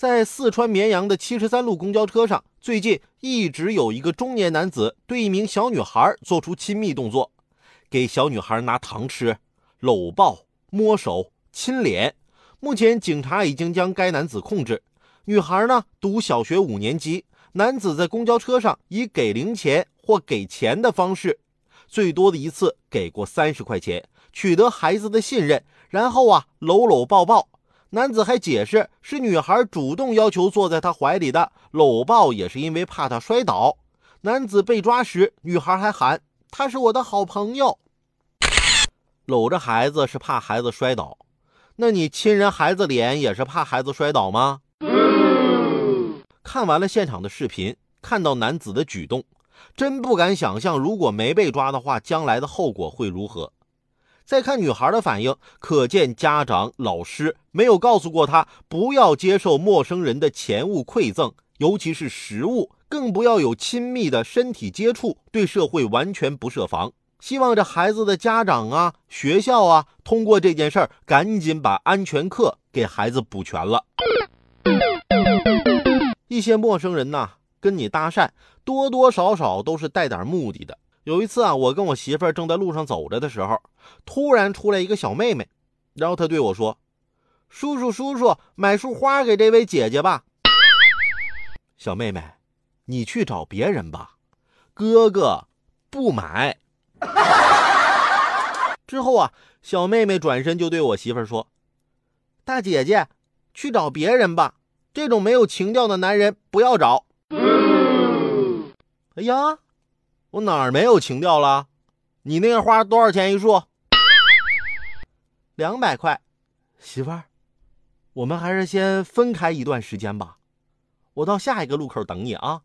在四川绵阳的七十三路公交车上，最近一直有一个中年男子对一名小女孩做出亲密动作，给小女孩拿糖吃、搂抱、摸手、亲脸。目前警察已经将该男子控制。女孩呢读小学五年级，男子在公交车上以给零钱或给钱的方式，最多的一次给过三十块钱，取得孩子的信任，然后啊搂搂抱抱。男子还解释，是女孩主动要求坐在他怀里的，搂抱也是因为怕他摔倒。男子被抓时，女孩还喊：“他是我的好朋友。”搂着孩子是怕孩子摔倒，那你亲人孩子脸也是怕孩子摔倒吗？看完了现场的视频，看到男子的举动，真不敢想象，如果没被抓的话，将来的后果会如何。再看女孩的反应，可见家长、老师没有告诉过她不要接受陌生人的钱物馈赠，尤其是食物，更不要有亲密的身体接触，对社会完全不设防。希望这孩子的家长啊、学校啊，通过这件事儿，赶紧把安全课给孩子补全了。一些陌生人呐，跟你搭讪，多多少少都是带点目的的。有一次啊，我跟我媳妇儿正在路上走着的时候，突然出来一个小妹妹，然后她对我说：“叔叔，叔叔，买束花给这位姐姐吧。”小妹妹，你去找别人吧，哥哥不买。之后啊，小妹妹转身就对我媳妇儿说：“大姐姐，去找别人吧，这种没有情调的男人不要找。”哎呀！我哪儿没有情调了？你那个花多少钱一束？两百块，媳妇儿，我们还是先分开一段时间吧。我到下一个路口等你啊。